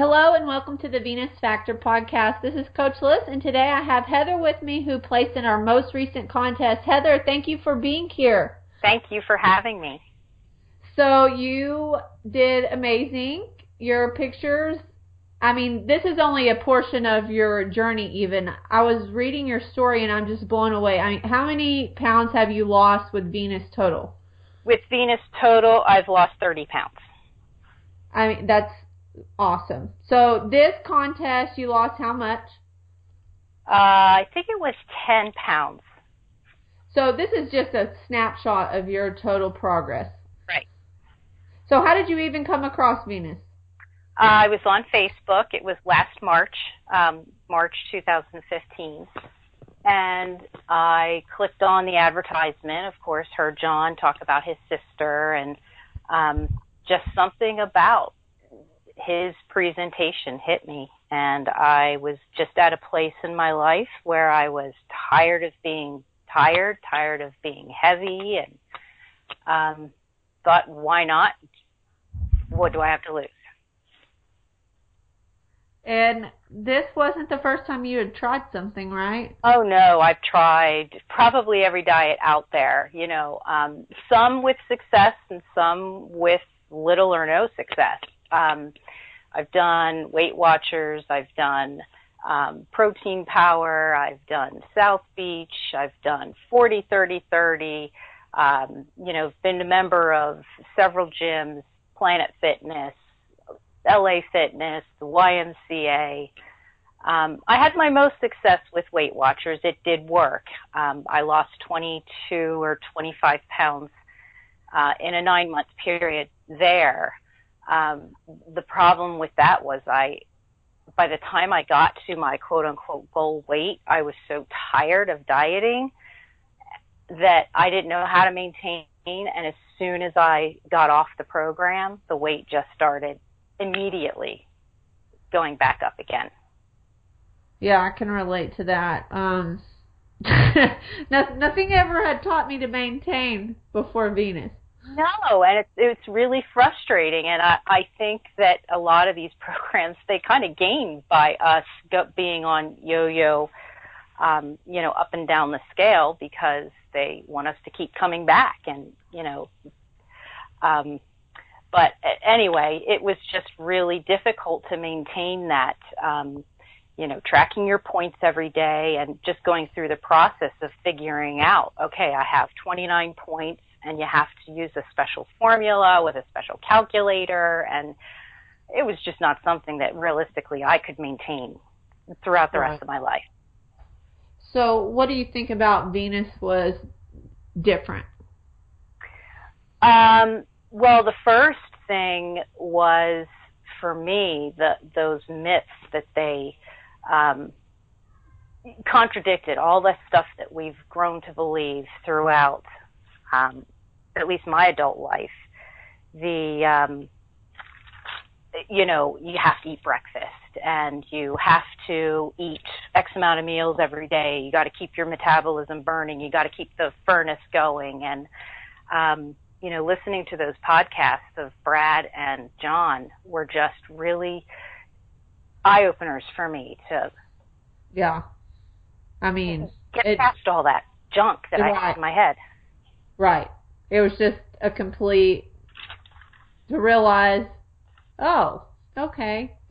Hello and welcome to the Venus Factor podcast. This is Coach Liz, and today I have Heather with me who placed in our most recent contest. Heather, thank you for being here. Thank you for having me. So you did amazing. Your pictures, I mean, this is only a portion of your journey even. I was reading your story and I'm just blown away. I mean, how many pounds have you lost with Venus total? With Venus total, I've lost 30 pounds. I mean, that's awesome. So this contest, you lost how much? Uh, I think it was 10 pounds. So this is just a snapshot of your total progress. Right. So how did you even come across Venus? Uh, I was on Facebook. It was last March, um, March 2015. And I clicked on the advertisement. Of course, heard John talk about his sister and um, just something about his presentation hit me. And I was just at a place in my life where I was tired of being tired, tired of being heavy, and um, thought, why not? What do I have to lose? And this wasn't the first time you had tried something, right? Oh no, I've tried probably every diet out there. You know, um, some with success and some with little or no success. Um, I've done Weight Watchers. I've done um, Protein Power. I've done South Beach. I've done 40, 30, 30. Um, you know, been a member of several gyms, Planet Fitness, LA Fitness, the YMCA. Um, I had my most success with Weight Watchers. It did work. Um, I lost 22 or 25 pounds uh, in a nine month period there. Um, the problem with that was I, by the time I got to my quote unquote goal weight, I was so tired of dieting that I didn't know how to maintain. And as soon as I got off the program, the weight just started immediately going back up again. Yeah, I can relate to that. Um, nothing ever had taught me to maintain before Venus. No, and it's it's really frustrating, and I I think that a lot of these programs they kind of gain by us being on yo-yo, um, you know, up and down the scale because they want us to keep coming back, and you know, um, but anyway, it was just really difficult to maintain that. Um, you know, tracking your points every day and just going through the process of figuring out, okay, I have 29 points and you have to use a special formula with a special calculator and it was just not something that realistically I could maintain throughout the right. rest of my life. So, what do you think about Venus was different? Um, well, the first thing was for me the those myths that they um, contradicted all the stuff that we've grown to believe throughout um, at least my adult life, the um, you know you have to eat breakfast and you have to eat X amount of meals every day. You got to keep your metabolism burning. You got to keep the furnace going. And um, you know, listening to those podcasts of Brad and John were just really eye openers for me to. Yeah, I mean, get it, past all that junk that I had in my head. Right. It was just a complete to realize, oh, okay.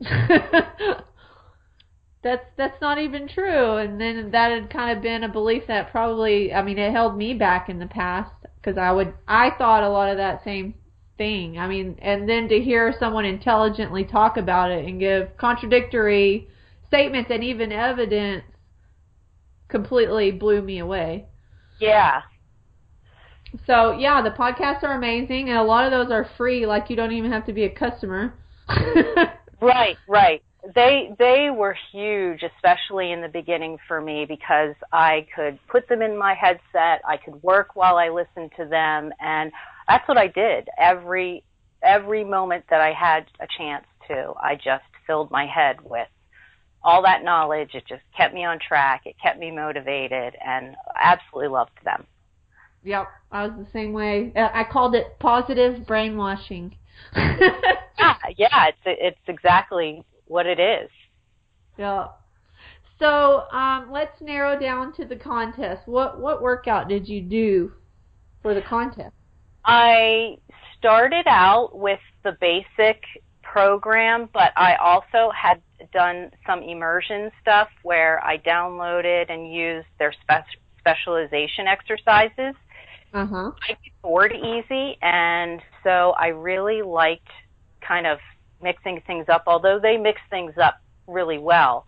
that's that's not even true and then that had kind of been a belief that probably I mean it held me back in the past because I would I thought a lot of that same thing. I mean, and then to hear someone intelligently talk about it and give contradictory statements and even evidence completely blew me away. Yeah. So yeah, the podcasts are amazing, and a lot of those are free. Like you don't even have to be a customer. right, right. They they were huge, especially in the beginning for me because I could put them in my headset. I could work while I listened to them, and that's what I did every every moment that I had a chance to. I just filled my head with all that knowledge. It just kept me on track. It kept me motivated, and absolutely loved them. Yep, I was the same way. Uh, I called it positive brainwashing. yeah, yeah, it's it's exactly what it is. Yeah. So um, let's narrow down to the contest. What what workout did you do for the contest? I started out with the basic program, but I also had done some immersion stuff where I downloaded and used their spe- specialization exercises. Uh-huh. I get bored easy, and so I really liked kind of mixing things up. Although they mix things up really well,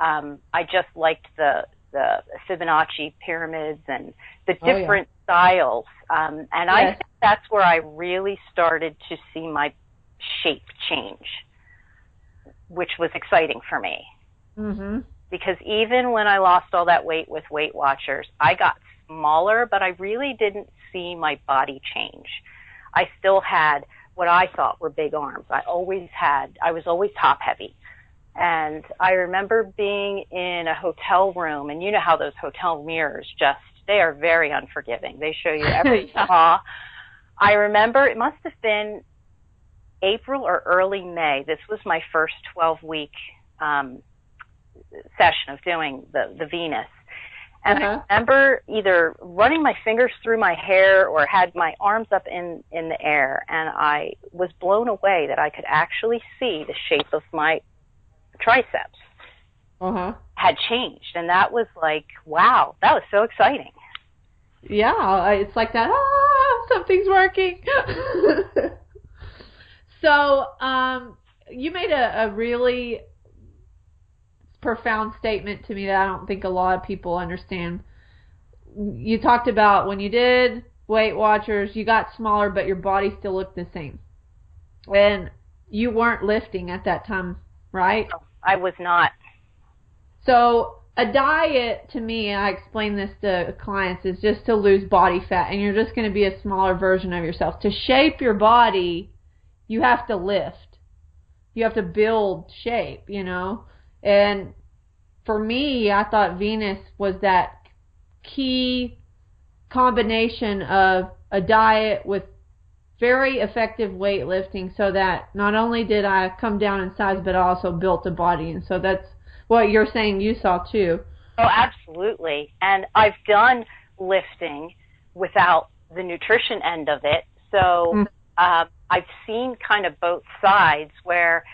um, I just liked the the Fibonacci pyramids and the Oh, yeah. different styles. Um, and I think that's where I really started to see my shape change, which was exciting for me. Mm-hmm. Because even when I lost all that weight with Weight Watchers, I got smaller, but I really didn't see my body change. I still had what I thought were big arms. I always had, I was always top heavy. And I remember being in a hotel room, and you know how those hotel mirrors just, they are very unforgiving. They show you every flaw. I remember it must have been April or early May. This was my first 12 week um, session of doing the, the Venus. And Uh-huh. I remember either running my fingers through my hair or had my arms up in, in the air, and I was blown away that I could actually see the shape of my triceps Uh-huh. had changed. And that was like, wow, that was so exciting. Yeah, it's like that. Ah, something's working. so, um, you made a, a really profound statement to me that I don't think a lot of people understand. You talked about when you did Weight Watchers, you got smaller, but your body still looked the same, and you weren't lifting at that time, right? I was not. So a diet to me, I explain this to clients, is just to lose body fat, and you're just going to be a smaller version of yourself. To shape your body, you have to lift. You have to build shape, you know. And for me, I thought Venus was that key combination of a diet with very effective weightlifting so that not only did I come down in size but I also built a body and so that's what you're saying you saw too. Oh, absolutely. And I've done lifting without the nutrition end of it. So Mm. uh, I've seen kind of both sides where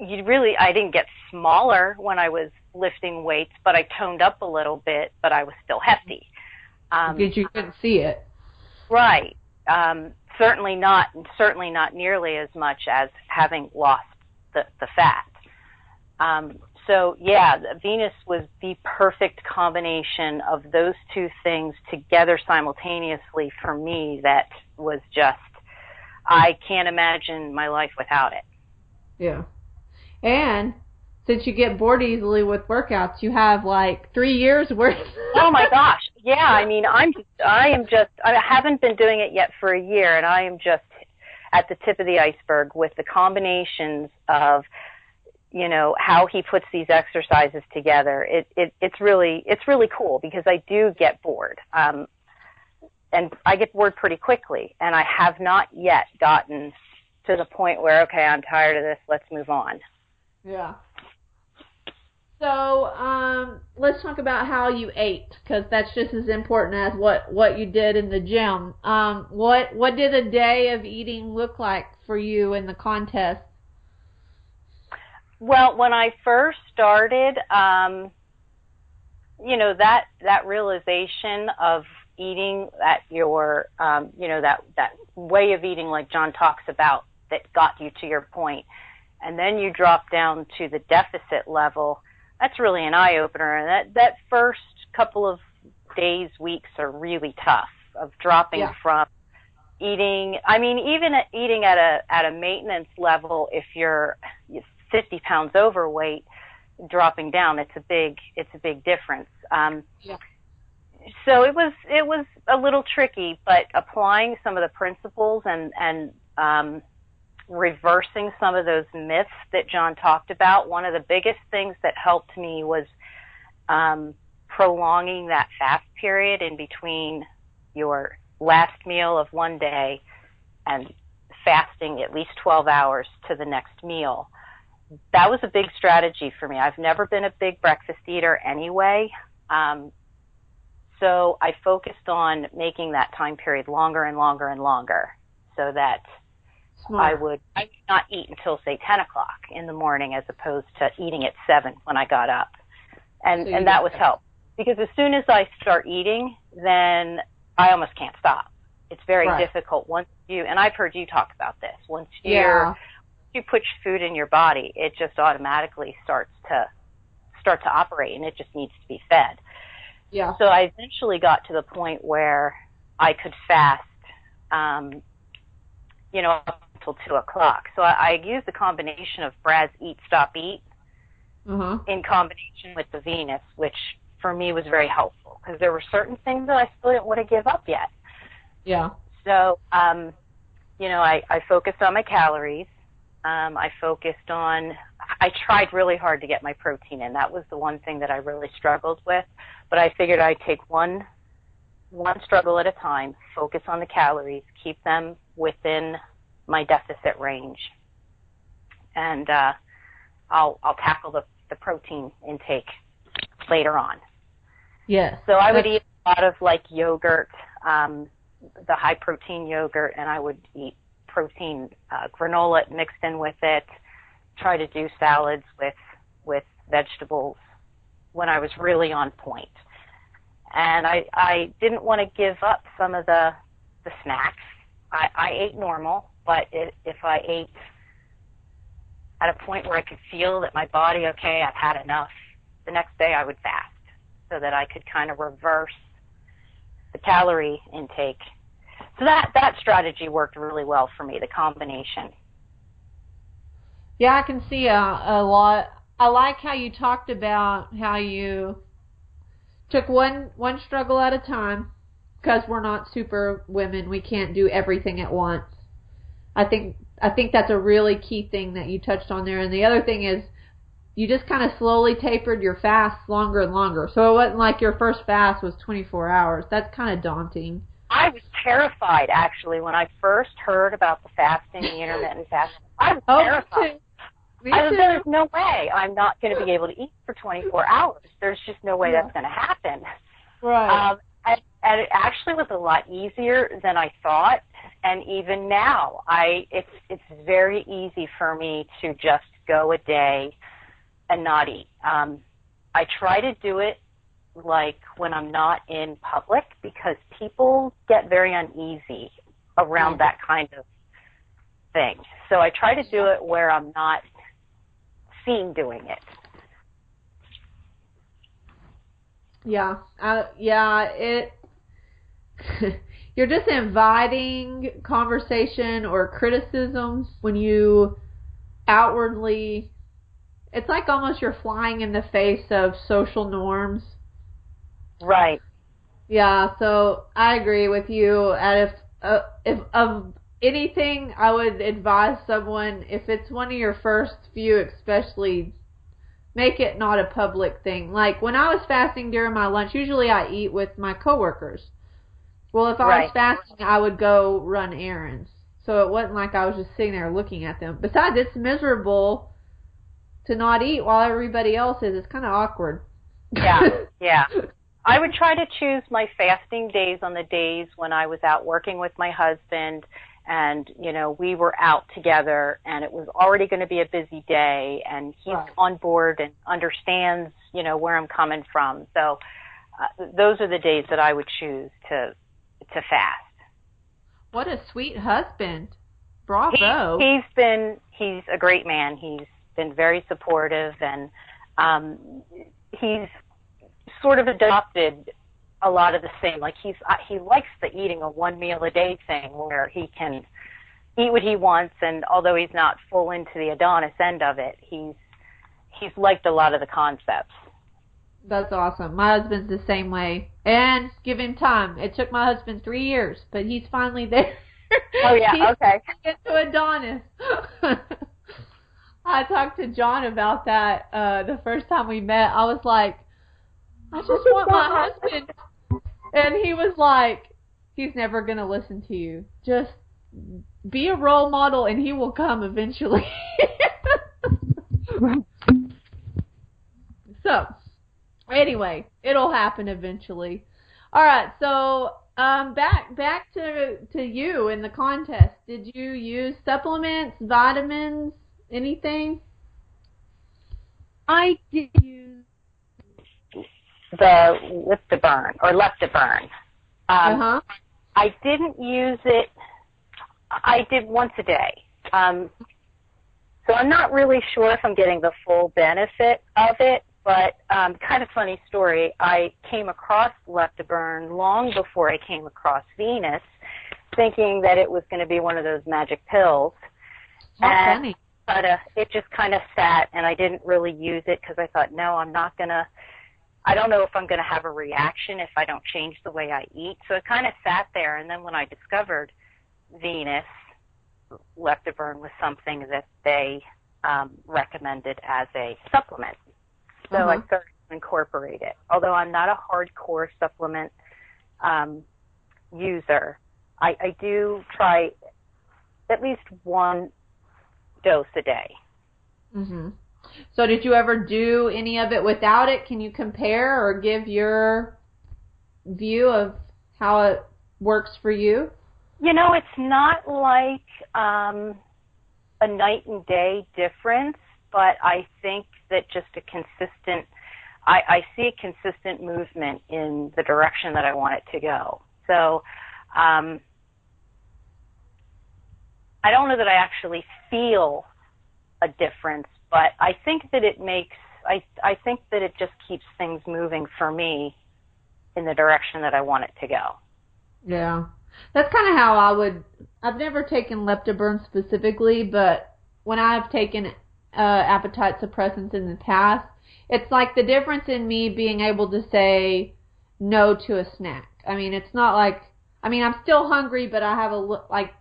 you really, I didn't get smaller when I was lifting weights, but I toned up a little bit, but I was still hefty. Um, because you couldn't see it. Right. Um, certainly not. Certainly not nearly as much as having lost the the fat. Um, so yeah, Venus was the perfect combination of those two things together simultaneously for me. That was just. I can't imagine my life without it. Yeah. And since you get bored easily with workouts, you have like three years worth. oh my gosh. Yeah i mean i'm just, i am just i haven't been doing it yet for a year and i am just at the tip of the iceberg with the combinations of you know how he puts these exercises together. It it it's really it's really cool because i do get bored. Um and i get bored pretty quickly and i have not yet gotten to the point where okay i'm tired of this let's move on Yeah. So, um, let's talk about how you ate, because that's just as important as what what you did in the gym. Um, what what did a day of eating look like for you in the contest? Well, when I first started, um, you know that that realization of eating at your, um, you know that that way of eating, like John talks about, that got you to your point, and then you drop down to the deficit level. That's really an eye opener, and that that first couple of days, weeks are really tough of dropping Yeah. from eating. I mean, even at eating at a at a maintenance level, if you're 50 pounds overweight, dropping down, it's a big it's a big difference. Um, Yeah. So it was it was a little tricky, but applying some of the principles and and um, reversing some of those myths that John talked about. One of the biggest things that helped me was um, prolonging that fast period in between your last meal of one day and fasting at least 12 hours to the next meal. that was a big strategy for me. I've never been a big breakfast eater anyway. Um, so I focused on making that time period longer and longer and longer so that Smart. I would I would not eat until say ten o'clock in the morning as opposed to eating at seven when I got up. And So and that was help. Because as soon as I start eating, then I almost can't stop. It's very Right. difficult once you and I've heard you talk about this. Once you're Yeah. you put food in your body, it just automatically starts to start to operate and it just needs to be fed. Yeah. So I eventually got to the point where I could fast, um, you know, up until two o'clock. So I, I used a combination of Brad's Eat Stop Eat huh. in combination with the Venus, which for me was very helpful because there were certain things that I still didn't want to give up yet. Yeah. So, um, you know, I, I focused on my calories. Um, I focused on, I tried really hard to get my protein in. That was the one thing that I really struggled with. But I figured I'd take one, one struggle at a time, focus on the calories, keep them within my deficit range. And, uh, I'll, I'll tackle the, the protein intake later on. Yes. So I would eat a lot of like yogurt, um, the high protein yogurt, and I would eat protein uh, granola mixed in with it. Try to do salads with with vegetables when I was really on point. And I I didn't want to give up some of the the snacks. I, I ate normal, but it, if I ate at a point where I could feel that my body, okay, I've had enough, the next day I would fast so that I could kind of reverse the calorie intake. So that that strategy worked really well for me, the combination. Yeah, I can see a, a lot. I like how you talked about how you took one one struggle at a time because we're not super women. We can't do everything at once. I think I think that's a really key thing that you touched on there. And the other thing is you just kind of slowly tapered your fasts longer and longer. So it wasn't like your first fast was 24 hours. That's kind of daunting. I was terrified actually when I first heard about the fasting, the intermittent fasting. I was Oh, me terrified. too. Me I was, there's no way I'm not going to be able to eat for 24 hours. There's just no way Yeah. that's going to happen. Right. Um, and, and it actually was a lot easier than I thought. And even now, I it's it's very easy for me to just go a day and not eat. Um, I try to do it like when I'm not in public because people get very uneasy around Right. that kind of thing. So I try to do it where I'm not seen doing it. Yeah, uh, yeah, it. you're just inviting conversation or criticisms when you outwardly. It's like almost you're flying in the face of social norms. Right. Yeah, so I agree with you. And if uh, if of anything, I would advise someone if it's one of your first few, especially make it not a public thing. Like when I was fasting during my lunch, usually I eat with my coworkers. Well, if I was fasting, I would go run errands. So it wasn't like I was just sitting there looking at them. Besides, it's miserable to not eat while everybody else is. It's kind of awkward. Yeah. Yeah. I would try to choose my fasting days on the days when I was out working with my husband and, you know, we were out together and it was already going to be a busy day and he's Right. on board and understands, you know, where I'm coming from. So uh, those are the days that I would choose to to fast. What a sweet husband. He, Bravo. he's been he's a great man. He's been very supportive and um he's sort of adopted a lot of the same like he's uh, he likes the eating a one meal a day thing where he can eat what he wants and although he's not full into the Adonis end of it, he's he's liked a lot of the concepts. That's awesome. My husband's the same way. And give him time. It took my husband three years, but he's finally there. Oh yeah, He's okay. into Adonis. I talked to John about that uh the first time we met. I was like, I just want my husband. And he was like, he's never to listen to you. Just be a role model and he will come eventually. so, anyway, it'll happen eventually. All right, so um, back back to to you in the contest. Did you use supplements, vitamins, anything? I did use the Liptoburn or Leptoburn. Um, uh huh. I didn't use it. I did once a day. Um, so I'm not really sure if I'm getting the full benefit of it, but um, kind of funny story. I came across Leptoburn long before I came across Venus, thinking that it was going to be one of those magic pills. And- funny. but uh, it just kind of sat, and I didn't really use it because I thought, no, I'm not gonna. I don't know if I'm gonna have a reaction if I don't change the way I eat. So it kind of sat there, and then when I discovered Venus, Leptoburn was something that they um, recommended as a supplement. So I Mhm. started to incorporate it. Although I'm not a hardcore supplement um, user, I, I do try at least one dose a day. Mhm. So did you ever do any of it without it? Can you compare or give your view of how it works for you? You know, it's not like um, a night and day difference, but I think that just a consistent, I, I see a consistent movement in the direction that I want it to go. So, um, I don't know that I actually feel a difference, but I think that it makes, I, I think that it just keeps things moving for me in the direction that I want it to go. Yeah. That's kind of how I would. I've never taken Leptoburn specifically, but when I've taken uh, appetite suppressants in the past, it's like the difference in me being able to say no to a snack. I mean, it's not like. I mean, I'm still hungry, but I have a li- like.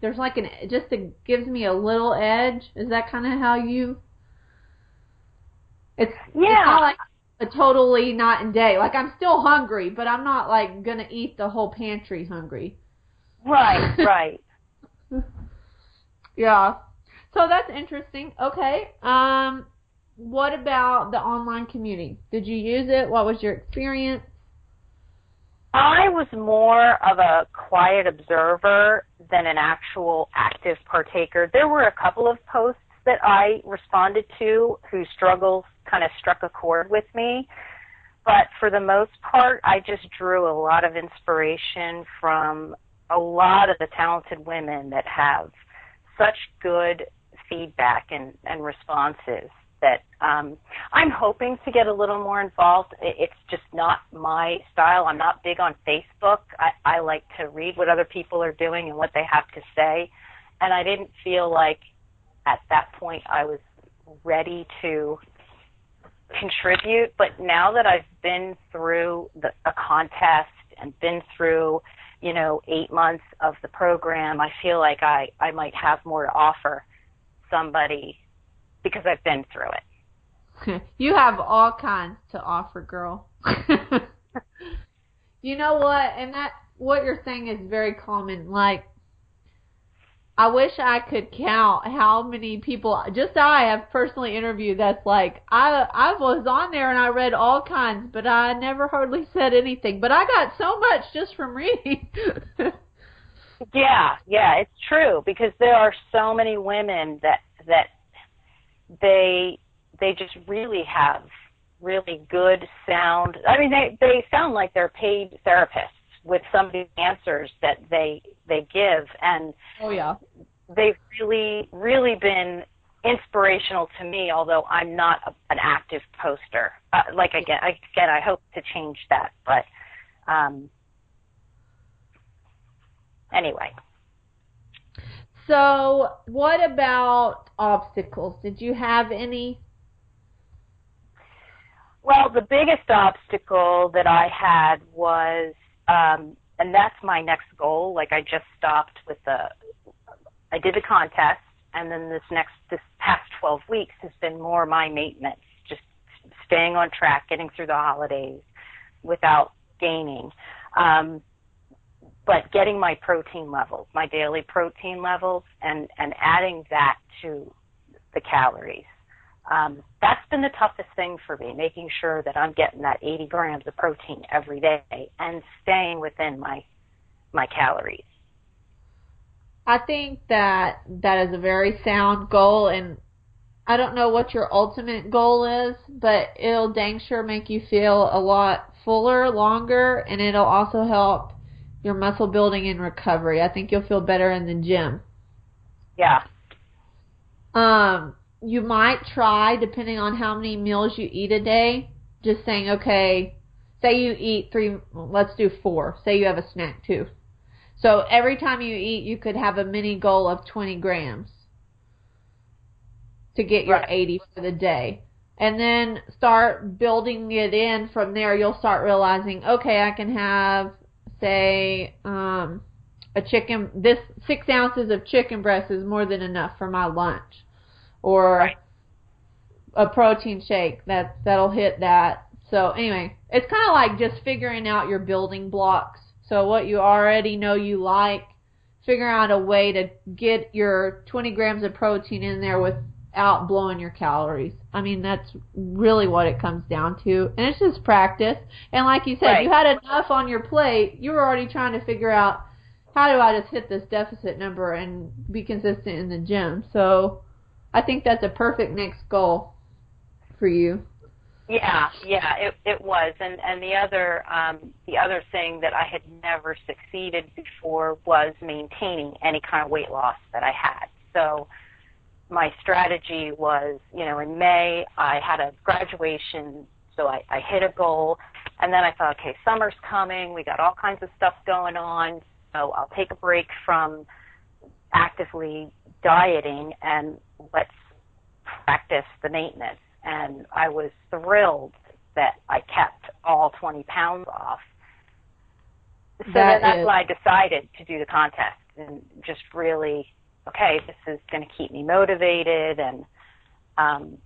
There's like an just it gives me a little edge. Is that kind of how you? It's It's Yeah. not like a totally night and day. Like I'm still hungry, but I'm not like gonna eat the whole pantry hungry. Right, right. Yeah. So that's interesting. Okay. Um, what about the online community? Did you use it? What was your experience? I was more of a quiet observer than an actual active partaker. There were a couple of posts that I responded to who struggles kind of struck a chord with me. But for the most part, I just drew a lot of inspiration from a lot of the talented women that have such good feedback and, and responses that um, I'm hoping to get a little more involved. It's just not my style. I'm not big on Facebook. I, I like to read what other people are doing and what they have to say. And I didn't feel like at that point I was ready to contribute. But now that I've been through the, a contest and been through, you know, eight months of the program, I feel like I, I might have more to offer somebody because I've been through it. you have all kinds to offer, girl. you know what? And that what you're saying is very common. Like, I wish I could count how many people just I have personally interviewed. That's like I I was on there and I read all kinds, but I never hardly said anything. But I got so much just from reading. Yeah, yeah, it's true because there are so many women that that they they just really have really good sound. I mean, they they sound like they're paid therapists with some of the answers that they they give, and oh yeah. they've really really been inspirational to me. Although I'm not a, an active poster, uh, like again, again, I hope to change that, but. um Anyway, So, what about obstacles? Did you have any? Well, the biggest obstacle that I had was, um, and that's my next goal. Like I just stopped with the, I did the contest, and then this next, this past 12 weeks has been more my maintenance, just staying on track, getting through the holidays without gaining. Um, but getting my protein levels, my daily protein levels, and, and adding that to the calories. Um, that's been the toughest thing for me, making sure that I'm getting that 80 grams of protein every day and staying within my my calories. I think that that is a very sound goal, and I don't know what your ultimate goal is, but it'll dang sure make you feel a lot fuller, longer, and it'll also help your muscle building and recovery. I think you'll feel better in the gym. Yeah. Um, you might try, depending on how many meals you eat a day, just saying, okay, say you eat three, let's do four. Say you have a snack too. So every time you eat, you could have a mini goal of 20 grams to get your Right. 80 for the day. And then start building it in from there. You'll start realizing, okay, I can have, say, um, a chicken, this six ounces of chicken breast is more than enough for my lunch. Or a protein shake that that'll hit that. So anyway, it's kind of like just figuring out your building blocks. So what you already know you like, figure out a way to get your 20 grams of protein in there without blowing your calories. I mean, that's really what it comes down to. And it's just practice. And like you said, Right. you had enough on your plate. You were already trying to figure out how do I just hit this deficit number and be consistent in the gym. So I think that's a perfect next goal for you. Yeah, yeah, it it was, and and the other um, the other thing that I had never succeeded before was maintaining any kind of weight loss that I had. So my strategy was, you know, in May I had a graduation, so I, I hit a goal, and then I thought, okay, summer's coming, we got all kinds of stuff going on, so I'll take a break from actively dieting and let's practice the maintenance and I was thrilled that I kept all 20 pounds off. So That that's is- when I decided to do the contest and just really, okay, this is going to keep me motivated. And um,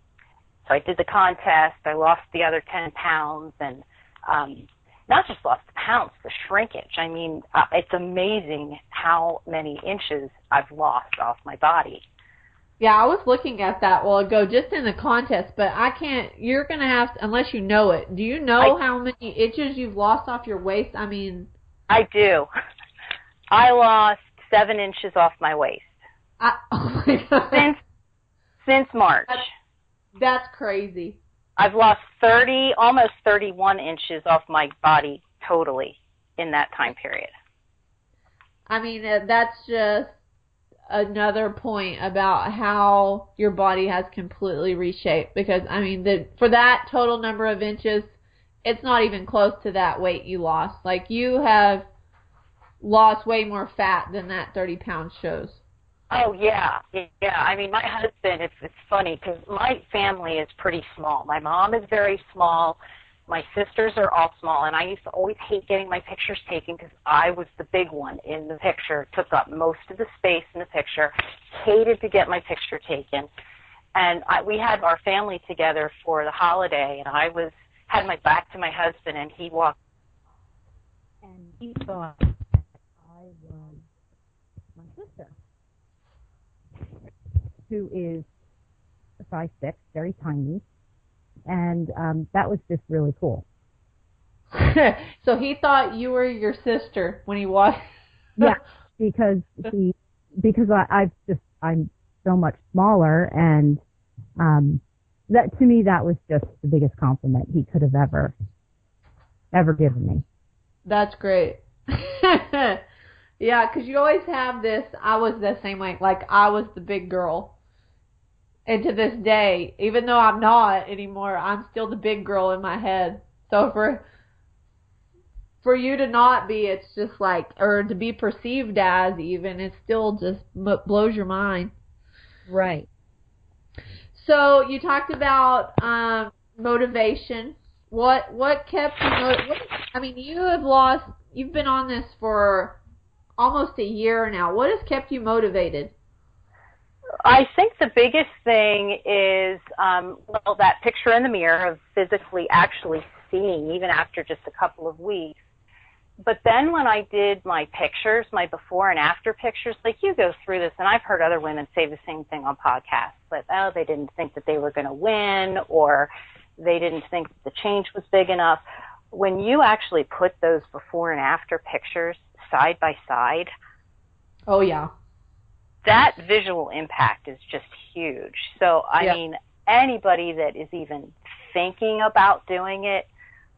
so I did the contest. I lost the other 10 pounds and um, not just lost the pounds, the shrinkage. I mean, uh, it's amazing how many inches I've lost off my body. Yeah, I was looking at that while ago, just in the contest, but I can't. You're gonna have to, unless you know it. Do you know I- how many inches you've lost off your waist? I mean, I do. I lost seven inches off my waist I, oh my god, since since March. that's crazy. I've lost thirty, almost thirty-one inches off my body totally in that time period. I mean, uh, that's just another point about how your body has completely reshaped. Because I mean, the for that total number of inches, it's not even close to that weight you lost. Like you have lost way more fat than that 30 pounds shows. Oh yeah, yeah. I mean, my husband. It's it's funny because my family is pretty small. My mom is very small. My sisters are all small, and I used to always hate getting my pictures taken because I was the big one in the picture, took up most of the space in the picture. Hated to get my picture taken, and I, we had our family together for the holiday, and I was had my back to my husband, and he walked, and he thought I was my sister. Who is size six, very tiny, and um, that was just really cool. so he thought you were your sister when he walked. Yeah, because he because I, I've just I'm so much smaller, and um, that to me that was just the biggest compliment he could have ever ever given me. That's great. yeah, because you always have this. I was the same way. Like I was the big girl. And to this day, even though I'm not anymore, I'm still the big girl in my head. So for for you to not be, it's just like, or to be perceived as even, it still just blows your mind. Right. So you talked about um, motivation. What what kept you? Mo- what, I mean, you have lost. You've been on this for almost a year now. What has kept you motivated? I think the biggest thing is um, well that picture in the mirror of physically actually seeing, even after just a couple of weeks, but then when I did my pictures, my before and after pictures, like you go through this, and I've heard other women say the same thing on podcasts, but oh, they didn't think that they were going to win, or they didn't think that the change was big enough. When you actually put those before and after pictures side by side, oh yeah, that visual impact is just huge. So I Yeah. mean, anybody that is even thinking about doing it,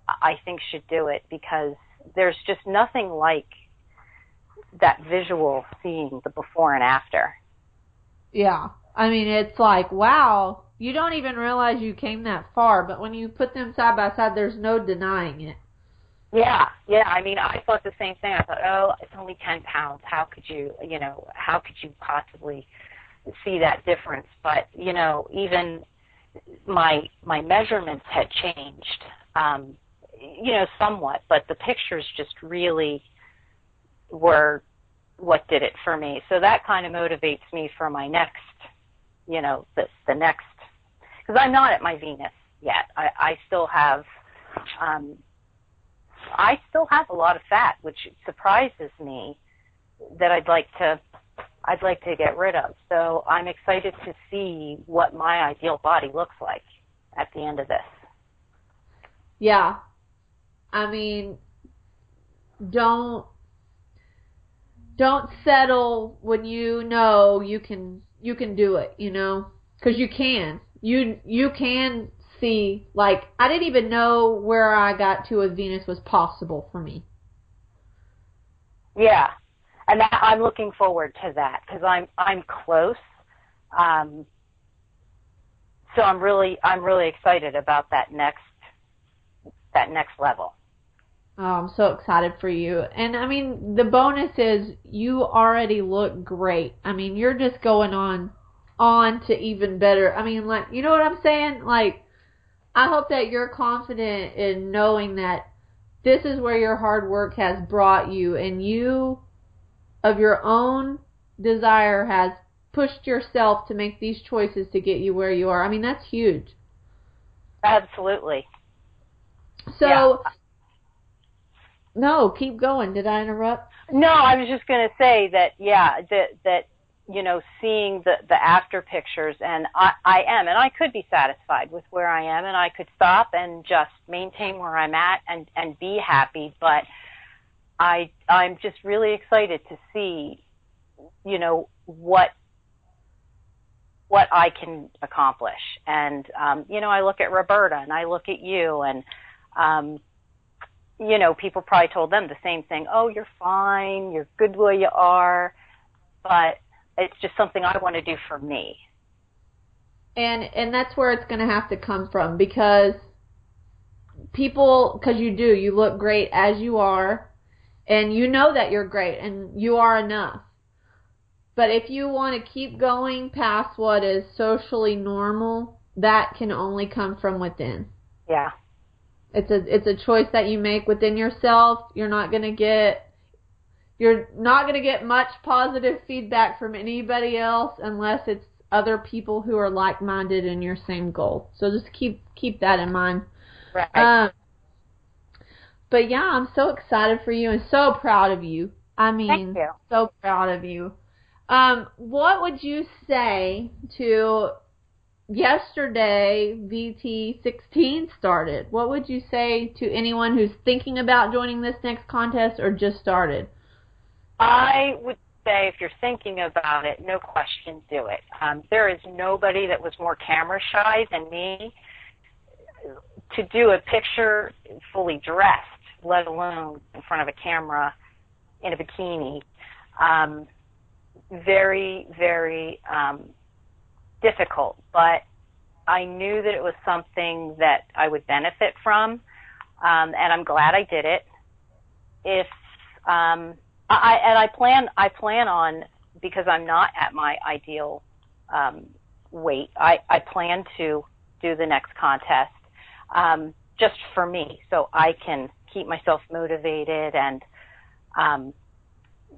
I think should do it because there's just nothing like that visual seeing the before and after. Yeah. I mean, it's like, wow, you don't even realize you came that far, but when you put them side by side, there's no denying it. Yeah, yeah. I mean, I thought the same thing. I thought, oh, it's only ten pounds. How could you, you know, how could you possibly see that difference? But you know, even my my measurements had changed, um, you know, somewhat. But the pictures just really were what did it for me. So that kind of motivates me for my next, you know, the the next, because I'm not at my Venus yet. I, I still have. Um, I still have a lot of fat, which surprises me that I'd like to I'd like to get rid of. So I'm excited to see what my ideal body looks like at the end of this. Yeah. I mean, don't don't settle when you know you can you can do it, you know? Cuz you can. You you can see like I didn't even know where I got to with Venus was possible for me. Yeah, and that, I'm looking forward to that because I'm I'm close. Um, so I'm really I'm really excited about that next that next level. Oh, I'm so excited for you. And I mean, the bonus is you already look great. I mean, you're just going on on to even better. I mean, like, you know what I'm saying? Like I hope that you're confident in knowing that this is where your hard work has brought you and you of your own desire has pushed yourself to make these choices to get you where you are. I mean, that's huge. Absolutely. So Yeah. no, keep going. Did I interrupt? No, I was just going to say that yeah, that that you know, seeing the the after pictures and I I am and I could be satisfied with where I am and I could stop and just maintain where I'm at and and be happy, but I I'm just really excited to see you know what what I can accomplish. And um you know, I look at Roberta and I look at you and um you know, people probably told them the same thing. Oh, you're fine. You're good where you are. But it's just something I want to do for me. and and that's where it's going to have to come from because people because you do you look great as you are and you know that you're great and you are enough but if you want to keep going past what is socially normal that can only come from within Yeah. it's a it's a choice that you make within yourself you're not going to get you're not going to get much positive feedback from anybody else unless it's other people who are like-minded in your same goal. So just keep keep that in mind. Right. Um, but yeah, I'm so excited for you and so proud of you. I mean, you. so proud of you. Um, what would you say to yesterday VT16 started? What would you say to anyone who's thinking about joining this next contest or just started? I would say if you're thinking about it, no question, do it. Um, there is nobody that was more camera shy than me to do a picture fully dressed, let alone in front of a camera in a bikini. Um, very, very um, difficult, but I knew that it was something that I would benefit from, um, and I'm glad I did it. If um, I and I plan I plan on because I'm not at my ideal um, weight. I I plan to do the next contest um, just for me, so I can keep myself motivated and um,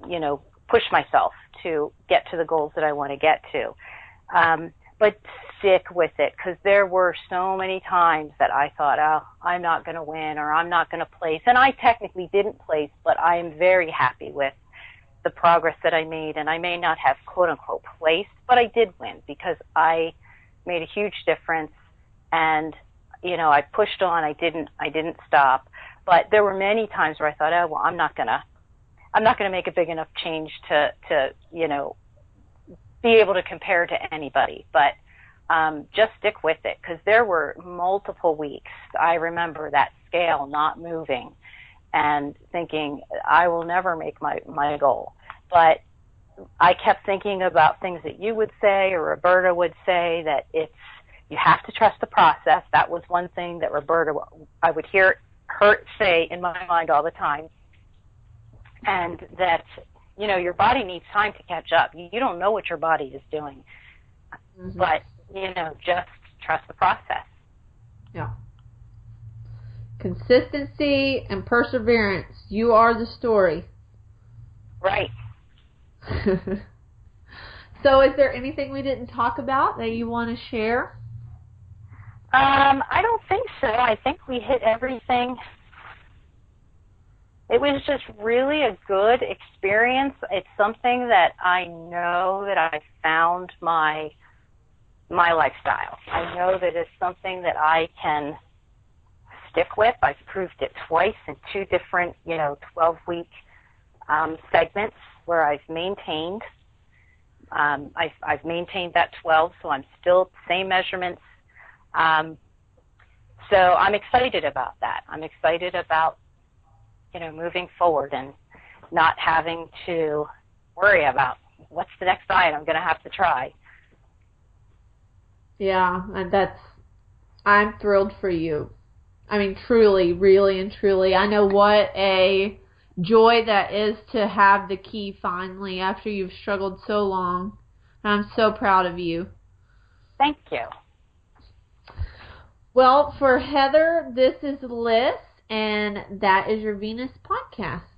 you know push myself to get to the goals that I want to get to. Um, but stick with it because there were so many times that I thought, oh, I'm not going to win or I'm not going to place. And I technically didn't place, but I am very happy with the progress that I made. And I may not have quote unquote placed, but I did win because I made a huge difference. And, you know, I pushed on. I didn't, I didn't stop. But there were many times where I thought, oh, well, I'm not going to, I'm not going to make a big enough change to, to, you know, be able to compare to anybody. But um, just stick with it because there were multiple weeks. I remember that scale not moving and thinking I will never make my my goal. But I kept thinking about things that you would say or Roberta would say that it's you have to trust the process. That was one thing that Roberta I would hear her say in my mind all the time. And that you know your body needs time to catch up. You don't know what your body is doing. Mm-hmm. But you know, just trust the process. Yeah. Consistency and perseverance. You are the story. Right. so, is there anything we didn't talk about that you want to share? Um, I don't think so. I think we hit everything. It was just really a good experience. It's something that I know that I found my my lifestyle. I know that it's something that I can stick with. I've proved it twice in two different, you know, 12 week um, segments where I've maintained. Um, I've, I've maintained that 12, so I'm still same measurements. Um, so I'm excited about that. I'm excited about, you know, moving forward and not having to worry about what's the next diet I'm going to have to try. Yeah, and that's I'm thrilled for you. I mean, truly, really and truly. I know what a joy that is to have the key finally after you've struggled so long. I'm so proud of you. Thank you. Well, for Heather, this is Liz, and that is your Venus podcast.